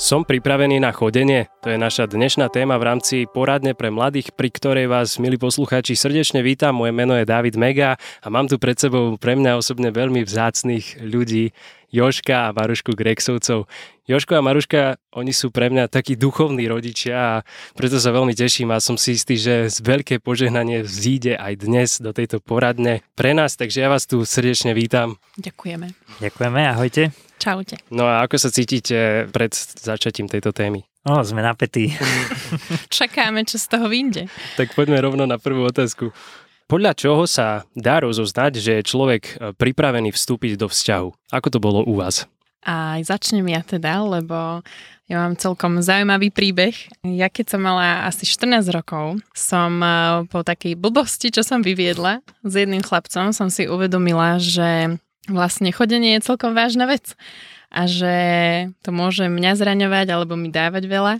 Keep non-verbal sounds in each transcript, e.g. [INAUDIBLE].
Som pripravený na chodenie? To je naša dnešná téma v rámci poradne pre mladých, pri ktorej vás, milí poslucháči, srdečne vítam. Moje meno je David Mega a mám tu pred sebou pre mňa osobne veľmi vzácných ľudí, Joška a Marušku Grexovcov. Joško a Maruška, oni sú pre mňa takí duchovní rodičia a preto sa veľmi teším a som si istý, že z veľké požehnanie vzíde aj dnes do tejto poradne pre nás, takže ja vás tu srdečne vítam. Ďakujeme. Ďakujeme, ahojte. Čaute. No a ako sa cítite pred začatím tejto témy? O, sme napätí. [LAUGHS] Čakáme, čo z toho vyjde. Tak poďme rovno na prvú otázku. Podľa čoho sa dá rozoznať, že je človek pripravený vstúpiť do vzťahu? Ako to bolo u vás? A začnem ja teda, lebo ja mám celkom zaujímavý príbeh. Ja keď som mala asi 14 rokov, som e, po takej blbosti, čo som vyviedla s jedným chlapcom, som si uvedomila, že vlastne chodenie je celkom vážna vec a že to môže mňa zraňovať alebo mi dávať veľa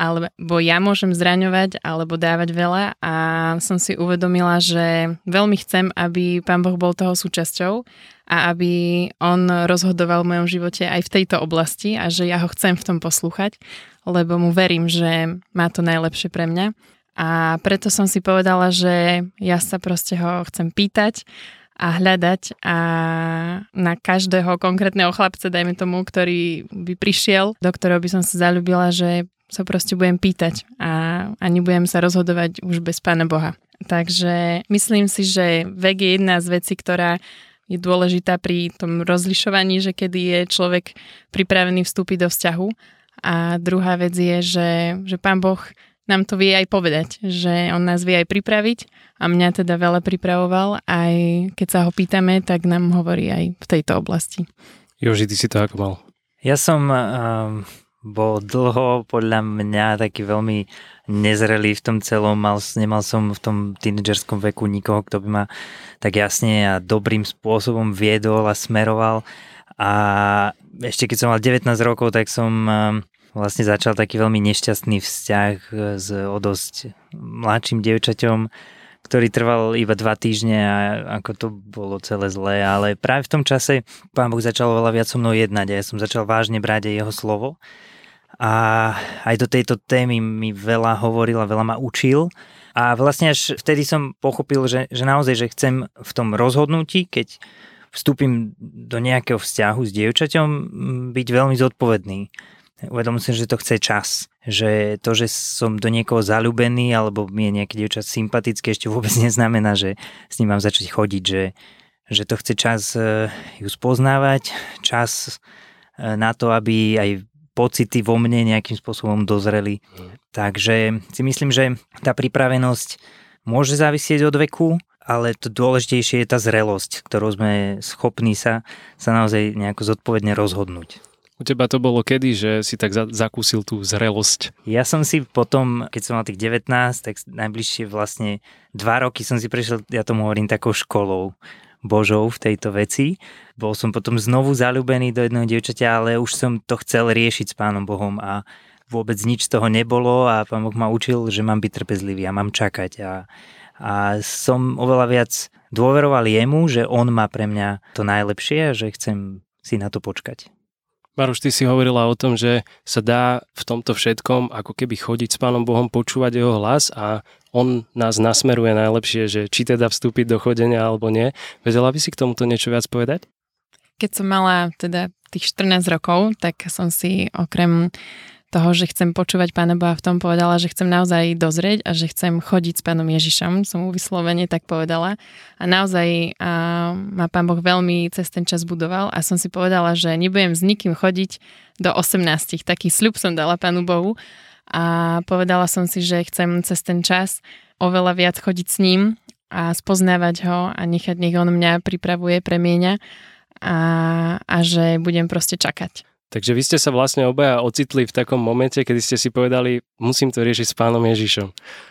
alebo ja môžem zraňovať alebo dávať veľa a som si uvedomila, že veľmi chcem, aby Pán Boh bol toho súčasťou a aby on rozhodoval v mojom živote aj v tejto oblasti a že ja ho chcem v tom poslúchať, lebo mu verím, že má to najlepšie pre mňa. A preto som si povedala, že ja sa proste ho chcem pýtať a hľadať a na každého konkrétneho chlapca, dajme tomu, ktorý by prišiel, do ktorého by som sa zalúbila, že sa proste budem pýtať a, a nebudem sa rozhodovať už bez Pána Boha. Takže myslím si, že vek je jedna z vecí, ktorá je dôležitá pri tom rozlišovaní, že kedy je človek pripravený vstúpiť do vzťahu. A druhá vec je, že, že pán Boh nám to vie aj povedať, že on nás vie aj pripraviť a mňa teda veľa pripravoval, aj keď sa ho pýtame, tak nám hovorí aj v tejto oblasti. Joži, ty si to ako mal? Ja som um, bol dlho podľa mňa taký veľmi nezrelý v tom celom, mal, nemal som v tom tínedžerskom veku nikoho, kto by ma tak jasne a dobrým spôsobom viedol a smeroval a ešte keď som mal 19 rokov, tak som um, vlastne začal taký veľmi nešťastný vzťah s o dosť mladším dievčaťom, ktorý trval iba dva týždne a ako to bolo celé zlé, ale práve v tom čase pán Boh začal veľa viac so mnou jednať a ja som začal vážne brať aj jeho slovo a aj do tejto témy mi veľa hovoril a veľa ma učil. A vlastne až vtedy som pochopil, že, že naozaj, že chcem v tom rozhodnutí, keď vstúpim do nejakého vzťahu s dievčaťom, byť veľmi zodpovedný. Uvedom si, že to chce čas. Že to, že som do niekoho zalúbený alebo mi je nejaký dievčat sympatické, ešte vôbec [LAUGHS] neznamená, že s ním mám začať chodiť. Že, že to chce čas eh, ju spoznávať, čas eh, na to, aby aj pocity vo mne nejakým spôsobom dozreli. Mm. Takže si myslím, že tá pripravenosť môže závisieť od veku, ale to dôležitejšie je tá zrelosť, ktorou sme schopní sa, sa naozaj nejako zodpovedne rozhodnúť. U teba to bolo kedy, že si tak za, zakúsil tú zrelosť? Ja som si potom, keď som mal tých 19, tak najbližšie vlastne dva roky som si prešiel, ja tomu hovorím, takou školou Božou v tejto veci. Bol som potom znovu zalúbený do jedného dievčaťa, ale už som to chcel riešiť s Pánom Bohom a vôbec nič z toho nebolo a Pán Boh ma učil, že mám byť trpezlivý a mám čakať a, a som oveľa viac dôveroval jemu, že on má pre mňa to najlepšie a že chcem si na to počkať. Maruš, ty si hovorila o tom, že sa dá v tomto všetkom ako keby chodiť s Pánom Bohom, počúvať jeho hlas a on nás nasmeruje najlepšie, že či teda vstúpiť do chodenia alebo nie. Vedela by si k tomuto niečo viac povedať? Keď som mala teda tých 14 rokov, tak som si okrem toho, že chcem počúvať Pána Boha v tom povedala, že chcem naozaj dozrieť a že chcem chodiť s Pánom Ježišom. Som mu vyslovene tak povedala. A naozaj a, ma Pán Boh veľmi cez ten čas budoval a som si povedala, že nebudem s nikým chodiť do 18. Taký sľub som dala Pánu Bohu a povedala som si, že chcem cez ten čas oveľa viac chodiť s ním a spoznávať ho a nechať, nech on mňa pripravuje, premieňa a, a že budem proste čakať. Takže vy ste sa vlastne obaja ocitli v takom momente, kedy ste si povedali, musím to riešiť s pánom Ježišom.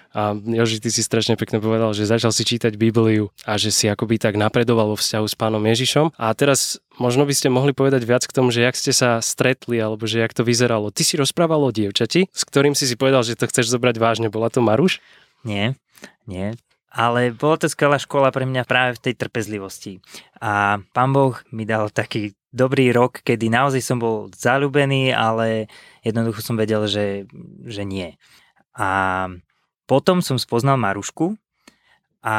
A Joži, ty si strašne pekne povedal, že začal si čítať Bibliu a že si akoby tak napredoval vo vzťahu s pánom Ježišom. A teraz možno by ste mohli povedať viac k tomu, že jak ste sa stretli, alebo že jak to vyzeralo. Ty si rozprával o dievčati, s ktorým si si povedal, že to chceš zobrať vážne. Bola to Maruš? Nie, nie. Ale bola to skvelá škola pre mňa práve v tej trpezlivosti. A pán Boh mi dal taký dobrý rok, kedy naozaj som bol zalúbený, ale jednoducho som vedel, že, že nie. A potom som spoznal Marušku a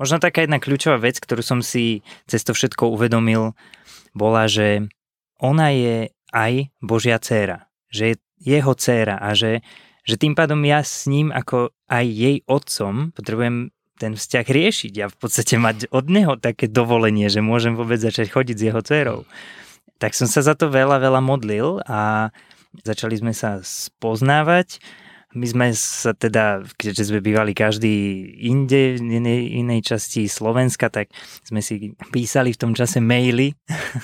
možno taká jedna kľúčová vec, ktorú som si cez to všetko uvedomil, bola, že ona je aj Božia dcéra. Že je jeho dcéra a že, že tým pádom ja s ním ako aj jej otcom potrebujem ten vzťah riešiť a v podstate mať od neho také dovolenie, že môžem vôbec začať chodiť s jeho dcerou. Tak som sa za to veľa, veľa modlil a začali sme sa spoznávať my sme sa teda, keďže sme bývali každý inde, v inej, inej časti Slovenska, tak sme si písali v tom čase maily,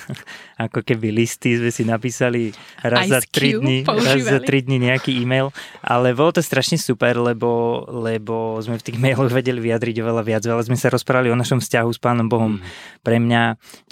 [LAUGHS] ako keby listy sme si napísali raz za tri dní, raz za tri dní nejaký e-mail, ale bolo to strašne super, lebo, lebo sme v tých mailoch vedeli vyjadriť oveľa viac, veľa sme sa rozprávali o našom vzťahu s Pánom Bohom. Mm. Pre mňa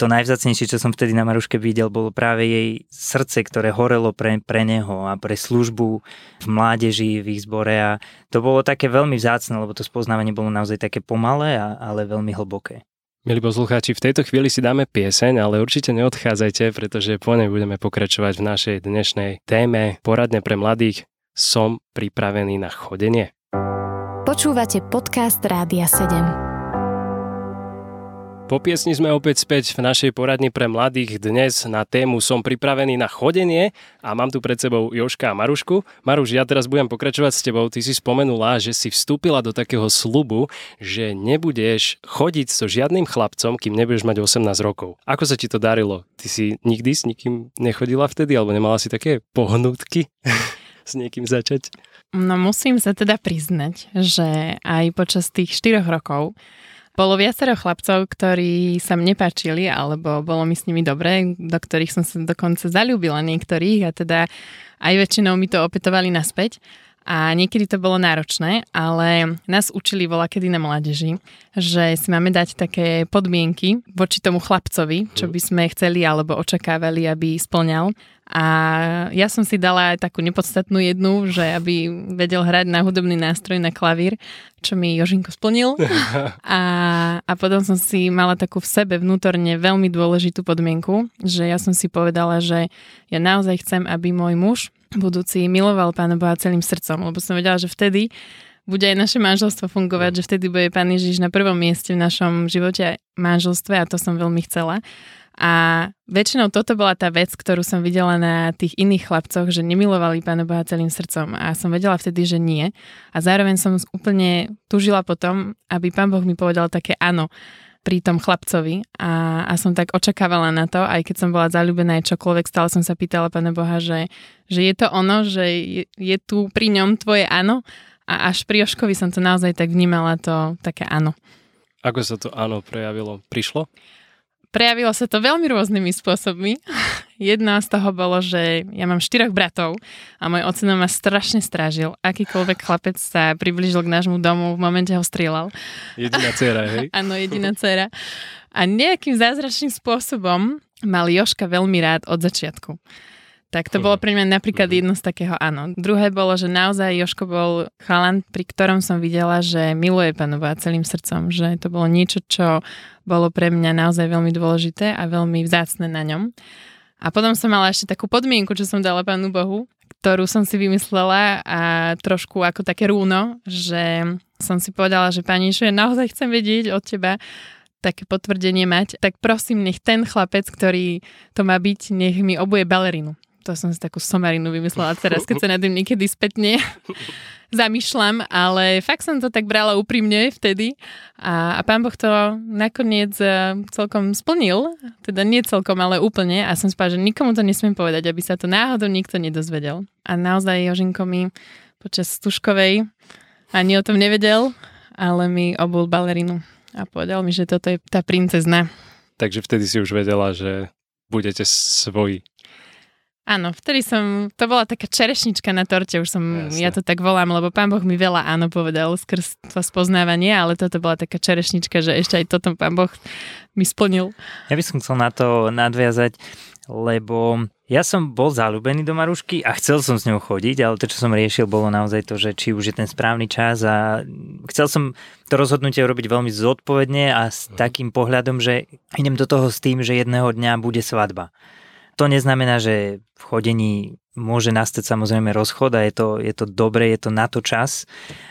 to najvzácnejšie, čo som vtedy na Maruške videl, bolo práve jej srdce, ktoré horelo pre, pre neho a pre službu v mládeži, v ich zbore a to bolo také veľmi vzácne, lebo to spoznávanie bolo naozaj také pomalé, a, ale veľmi hlboké. Milí poslucháči, v tejto chvíli si dáme pieseň, ale určite neodchádzajte, pretože po nej budeme pokračovať v našej dnešnej téme Poradne pre mladých. Som pripravený na chodenie. Počúvate podcast Rádia 7. Po piesni sme opäť späť v našej poradni pre mladých. Dnes na tému som pripravený na chodenie a mám tu pred sebou Joška a Marušku. Maruš, ja teraz budem pokračovať s tebou. Ty si spomenula, že si vstúpila do takého slubu, že nebudeš chodiť so žiadnym chlapcom, kým nebudeš mať 18 rokov. Ako sa ti to darilo? Ty si nikdy s nikým nechodila vtedy, alebo nemala si také pohnutky [LAUGHS] s niekým začať? No musím sa teda priznať, že aj počas tých 4 rokov bolo viacero chlapcov, ktorí sa mne páčili, alebo bolo mi s nimi dobre, do ktorých som sa dokonca zalúbila niektorých a teda aj väčšinou mi to opätovali naspäť. A niekedy to bolo náročné, ale nás učili voľa kedy na mládeži, že si máme dať také podmienky voči tomu chlapcovi, čo by sme chceli alebo očakávali, aby splňal. A ja som si dala aj takú nepodstatnú jednu, že aby vedel hrať na hudobný nástroj na klavír, čo mi Jožinko splnil. [LAUGHS] A, a potom som si mala takú v sebe vnútorne veľmi dôležitú podmienku, že ja som si povedala, že ja naozaj chcem, aby môj muž budúci miloval Pána Boha celým srdcom, lebo som vedela, že vtedy bude aj naše manželstvo fungovať, že vtedy bude Pán Ježiš na prvom mieste v našom živote manželstve a to som veľmi chcela. A väčšinou toto bola tá vec, ktorú som videla na tých iných chlapcoch, že nemilovali Pána Boha celým srdcom a som vedela vtedy, že nie. A zároveň som úplne tužila potom, aby Pán Boh mi povedal také áno pri tom chlapcovi a, a som tak očakávala na to, aj keď som bola zalúbená aj čokoľvek, stále som sa pýtala Pána Boha, že, že je to ono, že je, je tu pri ňom tvoje áno a až pri Joškovi som to naozaj tak vnímala, to také áno. Ako sa to áno prejavilo? Prišlo? Prejavilo sa to veľmi rôznymi spôsobmi. [LAUGHS] Jedna z toho bolo, že ja mám štyroch bratov a môj ocino ma strašne strážil. Akýkoľvek chlapec sa priblížil k nášmu domu, v momente ho strieľal. Jediná dcera, [LAUGHS] hej? Áno, jediná dcera. A nejakým zázračným spôsobom mal Joška veľmi rád od začiatku. Tak to bolo pre mňa napríklad mhm. jedno z takého áno. Druhé bolo, že naozaj Joško bol chalan, pri ktorom som videla, že miluje panová celým srdcom, že to bolo niečo, čo bolo pre mňa naozaj veľmi dôležité a veľmi vzácne na ňom. A potom som mala ešte takú podmienku, čo som dala Pánu Bohu, ktorú som si vymyslela a trošku ako také rúno, že som si povedala, že pani, že naozaj chcem vedieť od teba, také potvrdenie mať, tak prosím, nech ten chlapec, ktorý to má byť, nech mi obuje balerinu to som si takú somarinu vymyslela teraz, keď sa nad tým niekedy spätne [LAUGHS] zamýšľam, ale fakt som to tak brala úprimne vtedy a, a pán Boh to nakoniec uh, celkom splnil, teda nie celkom, ale úplne a som spala, že nikomu to nesmiem povedať, aby sa to náhodou nikto nedozvedel. A naozaj Jožinko mi počas stužkovej ani o tom nevedel, ale mi obul balerinu a povedal mi, že toto je tá princezna. Takže vtedy si už vedela, že budete svoji. Áno, vtedy som, to bola taká čerešnička na torte, už som, Jasne. ja to tak volám, lebo pán Boh mi veľa áno povedal skrz to spoznávanie, ale toto bola taká čerešnička, že ešte aj toto pán Boh mi splnil. Ja by som chcel na to nadviazať, lebo ja som bol zalúbený do Marušky a chcel som s ňou chodiť, ale to, čo som riešil, bolo naozaj to, že či už je ten správny čas a chcel som to rozhodnutie urobiť veľmi zodpovedne a s takým pohľadom, že idem do toho s tým, že jedného dňa bude svadba. To neznamená, že v chodení môže nastať samozrejme rozchod a je to, je to dobre, je to na to čas,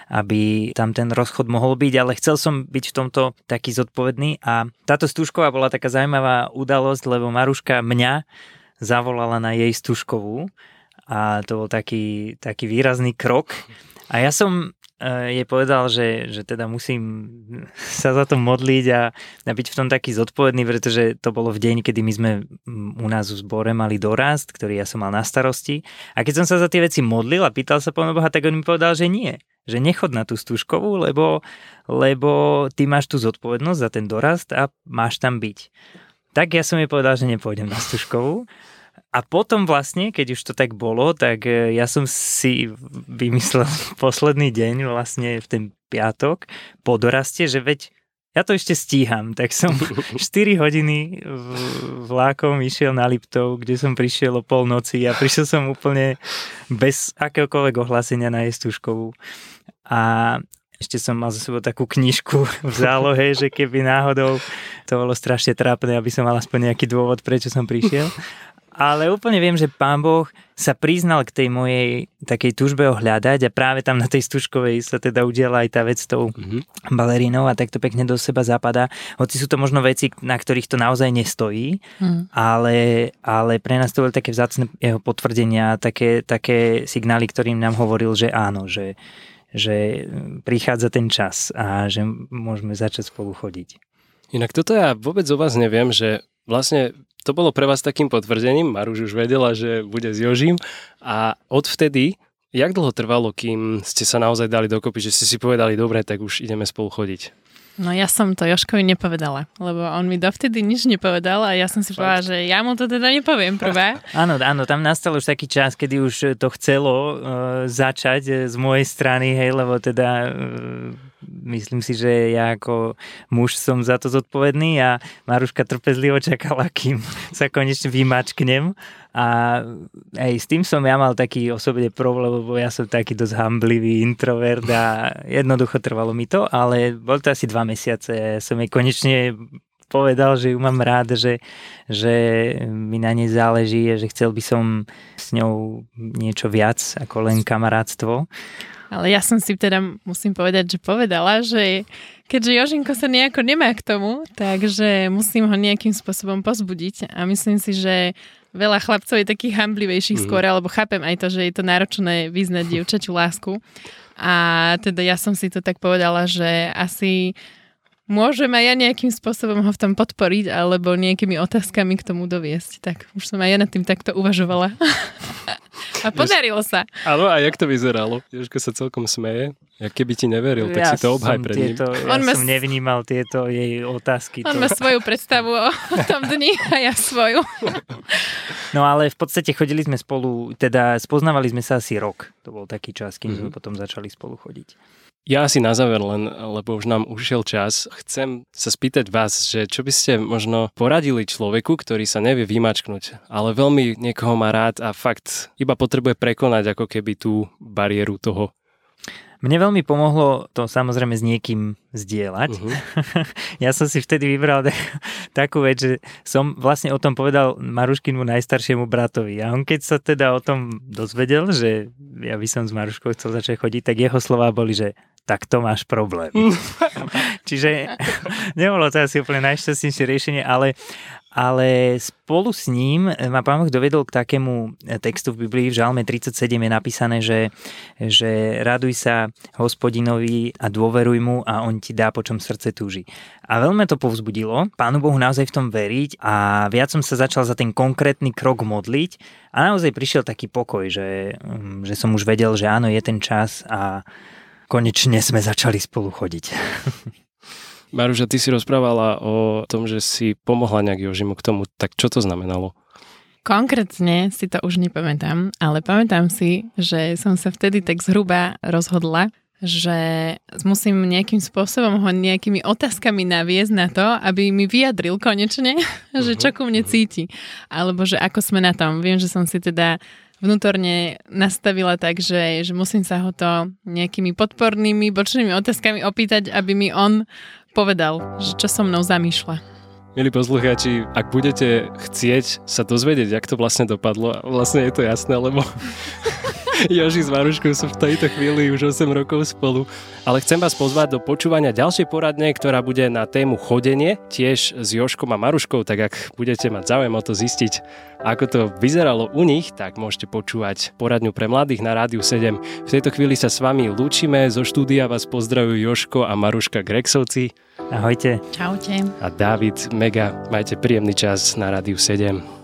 aby tam ten rozchod mohol byť, ale chcel som byť v tomto taký zodpovedný. A táto stúžková bola taká zaujímavá udalosť, lebo Maruška mňa zavolala na jej stúžkovú a to bol taký, taký výrazný krok. A ja som jej povedal, že, že teda musím sa za to modliť a, a byť v tom taký zodpovedný, pretože to bolo v deň, kedy my sme mm, u nás v zbore mali dorast, ktorý ja som mal na starosti. A keď som sa za tie veci modlil a pýtal sa Pána Boha, tak on mi povedal, že nie. Že nechod na tú stúžkovú, lebo, lebo ty máš tú zodpovednosť za ten dorast a máš tam byť. Tak ja som jej povedal, že nepôjdem na stúžkovú. A potom vlastne, keď už to tak bolo, tak e, ja som si vymyslel [LAUGHS] posledný deň, vlastne v ten piatok, po doraste, že veď ja to ešte stíham, tak som [LAUGHS] 4 hodiny vlákom išiel na Liptov, kde som prišiel o polnoci a prišiel som úplne bez akéhokoľvek ohlásenia na Jestuškovú. A ešte som mal za sebou takú knižku v zálohe, že keby náhodou to bolo strašne trápne, aby som mal aspoň nejaký dôvod, prečo som prišiel. Ale úplne viem, že pán Boh sa priznal k tej mojej takej túžbe ho hľadať a práve tam na tej stužkovej sa teda udiela aj tá vec s tou Mhm. balerínou a tak to pekne do seba zapadá. Hoci sú to možno veci, na ktorých to naozaj nestojí, Hm. ale, ale pre nás to boli také vzácne jeho potvrdenia, také, také signály, ktorým nám hovoril, že áno, že, že prichádza ten čas a že môžeme začať spolu chodiť. Inak toto ja vôbec o vás neviem, že vlastne to bolo pre vás takým potvrdením, Maruš už vedela, že bude s Jožím a odvtedy, jak dlho trvalo, kým ste sa naozaj dali dokopy, že ste si povedali, dobre, tak už ideme spolu chodiť. No ja som to Joškovi nepovedala, lebo on mi dovtedy nič nepovedal a ja som si povedala, že ja mu to teda nepoviem prvé. [LAUGHS] Áno, áno, tam nastal už taký čas, kedy už to chcelo uh, začať uh, z mojej strany, hej, lebo teda uh, myslím si, že ja ako muž som za to zodpovedný a Maruška trpezlivo čakala, kým [LAUGHS] sa konečne vymačknem a aj s tým som ja mal taký osobne problém, lebo ja som taký dosť hamblivý introvert a jednoducho trvalo mi to, ale bol to asi dva mesiace som jej konečne povedal, že ju mám rád, že, že mi na nej záleží a že chcel by som s ňou niečo viac ako len kamarátstvo. Ale ja som si teda, musím povedať, že povedala, že keďže Jožinko sa nejako nemá k tomu, takže musím ho nejakým spôsobom pozbudiť a myslím si, že veľa chlapcov je takých hamblivejších mm. skôr, alebo chápem aj to, že je to náročné vyznať dievčaťu lásku. A teda ja som si to tak povedala, že asi môžem aj ja nejakým spôsobom ho v tom podporiť alebo nejakými otázkami k tomu doviesť. Tak už som aj ja nad tým takto uvažovala. [LAUGHS] A podarilo sa. Áno, a jak to vyzeralo? Jožko sa celkom smeje. Ja keby ti neveril, tak ja si to obhaj pred ním. tieto, Ja On ma som s- nevnímal tieto jej otázky. On to... má svoju predstavu o [LAUGHS] tom dni a ja svoju. No ale v podstate chodili sme spolu, teda spoznávali sme sa asi rok. To bol taký čas, kým Mhm. sme potom začali spolu chodiť. Ja asi na záver len, lebo už nám ušiel čas, chcem sa spýtať vás, že čo by ste možno poradili človeku, ktorý sa nevie vymačknúť, ale veľmi niekoho má rád a fakt iba potrebuje prekonať ako keby tú bariéru toho. Mne veľmi pomohlo to samozrejme s niekým zdieľať. Uh-huh. [LAUGHS] Ja som si vtedy vybral tak, takú vec, že som vlastne o tom povedal Maruškinmu najstaršiemu bratovi. A on keď sa teda o tom dozvedel, že ja by som s Maruškou chcel začať chodiť, tak jeho slová boli, že tak to máš problém. [LAUGHS] Čiže [LAUGHS] nebolo to asi úplne najšťastnejšie riešenie, ale, ale spolu s ním ma Pán Boh dovedol k takému textu v Biblii, v Žalme 37 je napísané, že, že raduj sa hospodinovi a dôveruj mu a on ti dá, po čom srdce túži. A veľmi to povzbudilo, Pánu Bohu naozaj v tom veriť a viac som sa začal za ten konkrétny krok modliť a naozaj prišiel taký pokoj, že, že som už vedel, že áno, je ten čas a konečne sme začali spolu chodiť. [LAUGHS] Maruža, ty si rozprávala o tom, že si pomohla nejak Jožimu k tomu, tak čo to znamenalo? Konkrétne si to už nepamätám, ale pamätám si, že som sa vtedy tak zhruba rozhodla, že musím nejakým spôsobom ho nejakými otázkami naviesť na to, aby mi vyjadril konečne, uh-huh. [LAUGHS] že čo ku mne cíti. Alebo že ako sme na tom. Viem, že som si teda vnútorne nastavila tak, že, že musím sa ho to nejakými podpornými bočnými otázkami opýtať, aby mi on povedal, že čo so mnou zamýšľa. Milí poslucháči, ak budete chcieť sa dozvedieť, jak to vlastne dopadlo, vlastne je to jasné, lebo [LAUGHS] [LAUGHS] Joži s Maruškou sú v tejto chvíli už 8 rokov spolu. Ale chcem vás pozvať do počúvania ďalšej poradne, ktorá bude na tému chodenie, tiež s Joškom a Maruškou, tak ak budete mať záujem o to zistiť, ako to vyzeralo u nich, tak môžete počúvať poradňu pre mladých na Rádiu 7. V tejto chvíli sa s vami lúčime, zo štúdia vás pozdravujú Joško a Maruška Grexovci. Ahojte. Čaute. A David, mega, majte príjemný čas na Rádiu 7.